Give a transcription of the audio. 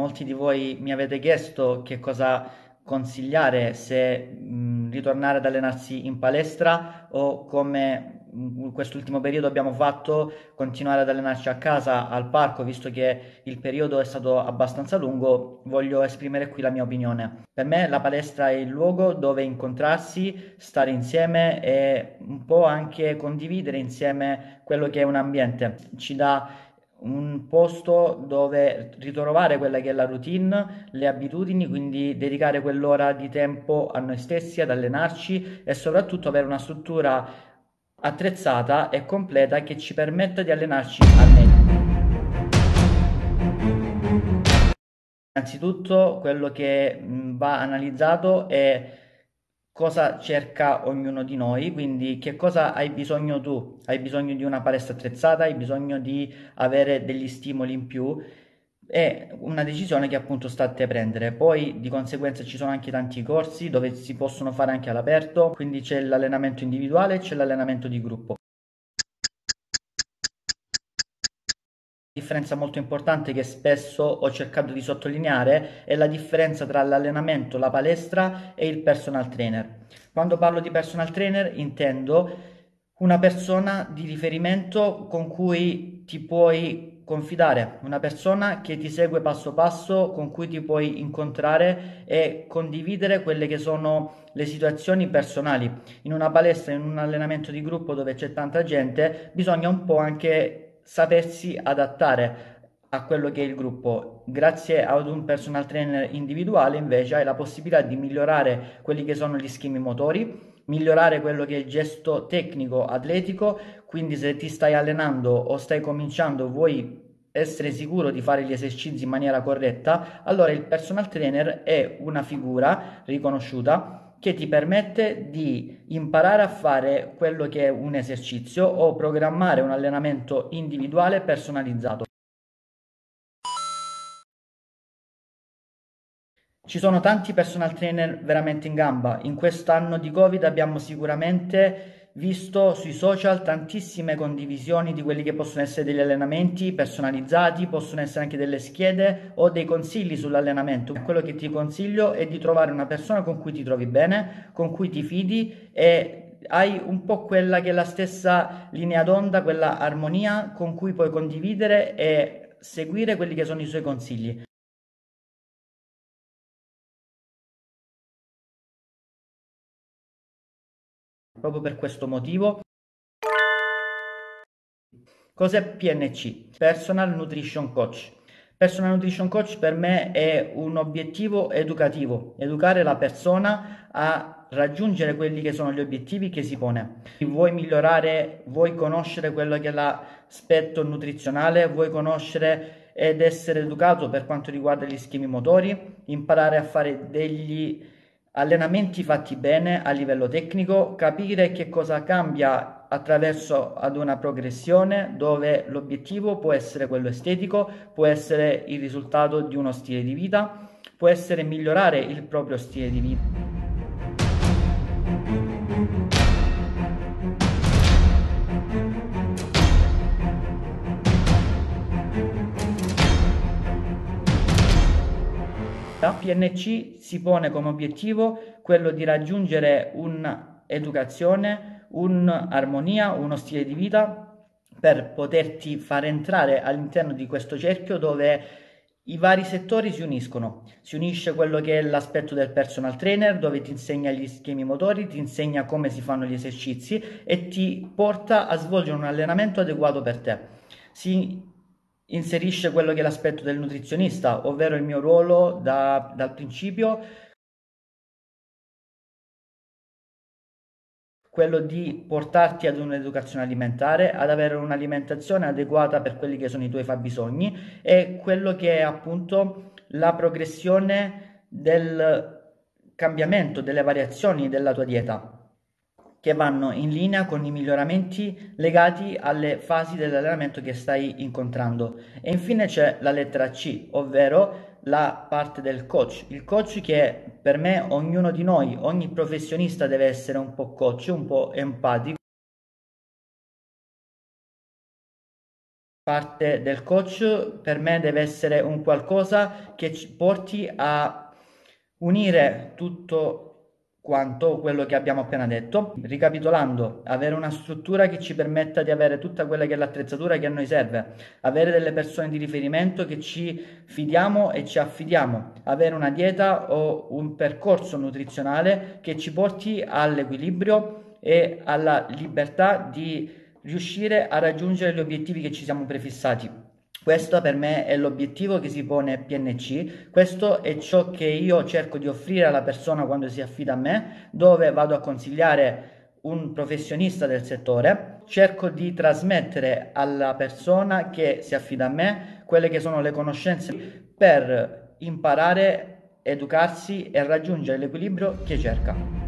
molti di voi mi avete chiesto che cosa consigliare se mh, ritornare ad allenarsi in palestra o come in quest'ultimo periodo abbiamo fatto continuare ad allenarci a casa al parco visto che il periodo è stato abbastanza lungo voglio esprimere qui la mia opinione. Per me la palestra è il luogo dove incontrarsi stare insieme e un po' anche condividere insieme quello che è un ambiente. Ci dà un posto dove ritrovare quella che è la routine, le abitudini, quindi dedicare quell'ora di tempo a noi stessi, ad allenarci e soprattutto avere una struttura attrezzata e completa che ci permetta di allenarci al meglio. Innanzitutto quello che va analizzato è cosa cerca ognuno di noi, quindi che cosa hai bisogno tu? Hai bisogno di una palestra attrezzata, hai bisogno di avere degli stimoli in più è una decisione che appunto state a prendere. Poi di conseguenza ci sono anche tanti corsi dove si possono fare anche all'aperto, quindi c'è l'allenamento individuale e c'è l'allenamento di gruppo. Differenza molto importante che spesso ho cercato di sottolineare è la differenza tra l'allenamento, la palestra e il personal trainer. Quando parlo di personal trainer intendo una persona di riferimento con cui ti puoi confidare, una persona che ti segue passo passo, con cui ti puoi incontrare e condividere quelle che sono le situazioni personali. In una palestra, in un allenamento di gruppo dove c'è tanta gente, bisogna un po' anche sapersi adattare a quello che è il gruppo. Grazie ad un personal trainer individuale invece hai la possibilità di migliorare quelli che sono gli schemi motori, migliorare quello che è il gesto tecnico atletico, quindi se ti stai allenando o stai cominciando vuoi essere sicuro di fare gli esercizi in maniera corretta, allora il personal trainer è una figura riconosciuta che ti permette di imparare a fare quello che è un esercizio o programmare un allenamento individuale personalizzato. Ci sono tanti personal trainer veramente in gamba. In quest'anno di Covid abbiamo sicuramente visto sui social tantissime condivisioni di quelli che possono essere degli allenamenti personalizzati, possono essere anche delle schede o dei consigli sull'allenamento. Quello che ti consiglio è di trovare una persona con cui ti trovi bene, con cui ti fidi e hai un po' quella che è la stessa linea d'onda, quella armonia con cui puoi condividere e seguire quelli che sono i suoi consigli. Proprio per questo motivo. Cos'è PNC? Personal Nutrition Coach. Personal Nutrition Coach per me è un obiettivo educativo, educare la persona a raggiungere quelli che sono gli obiettivi che si pone. Vuoi migliorare, vuoi conoscere quello che è l'aspetto nutrizionale, vuoi conoscere ed essere educato per quanto riguarda gli schemi motori, imparare a fare degli allenamenti fatti bene a livello tecnico, capire che cosa cambia attraverso ad una progressione dove l'obiettivo può essere quello estetico, può essere il risultato di uno stile di vita, può essere migliorare il proprio stile di vita. La PNC si pone come obiettivo quello di raggiungere un'educazione, un'armonia, uno stile di vita per poterti far entrare all'interno di questo cerchio dove i vari settori si uniscono. Si unisce quello che è l'aspetto del personal trainer dove ti insegna gli schemi motori, ti insegna come si fanno gli esercizi e ti porta a svolgere un allenamento adeguato per te. Si inserisce quello che è l'aspetto del nutrizionista, ovvero il mio ruolo da, dal principio, quello di portarti ad un'educazione alimentare, ad avere un'alimentazione adeguata per quelli che sono i tuoi fabbisogni e quello che è appunto la progressione del cambiamento, delle variazioni della tua dieta che vanno in linea con i miglioramenti legati alle fasi dell'allenamento che stai incontrando. E infine c'è la lettera C, ovvero la parte del coach. Il coach che per me ognuno di noi, ogni professionista deve essere un po' coach, un po' empatico parte del coach per me deve essere un qualcosa che ci porti a unire tutto quanto quello che abbiamo appena detto. Ricapitolando, avere una struttura che ci permetta di avere tutta quella che è l'attrezzatura che a noi serve, avere delle persone di riferimento che ci fidiamo e ci affidiamo, avere una dieta o un percorso nutrizionale che ci porti all'equilibrio e alla libertà di riuscire a raggiungere gli obiettivi che ci siamo prefissati. Questo per me è l'obiettivo che si pone PNC, questo è ciò che io cerco di offrire alla persona quando si affida a me, dove vado a consigliare un professionista del settore, cerco di trasmettere alla persona che si affida a me quelle che sono le conoscenze per imparare, educarsi e raggiungere l'equilibrio che cerca.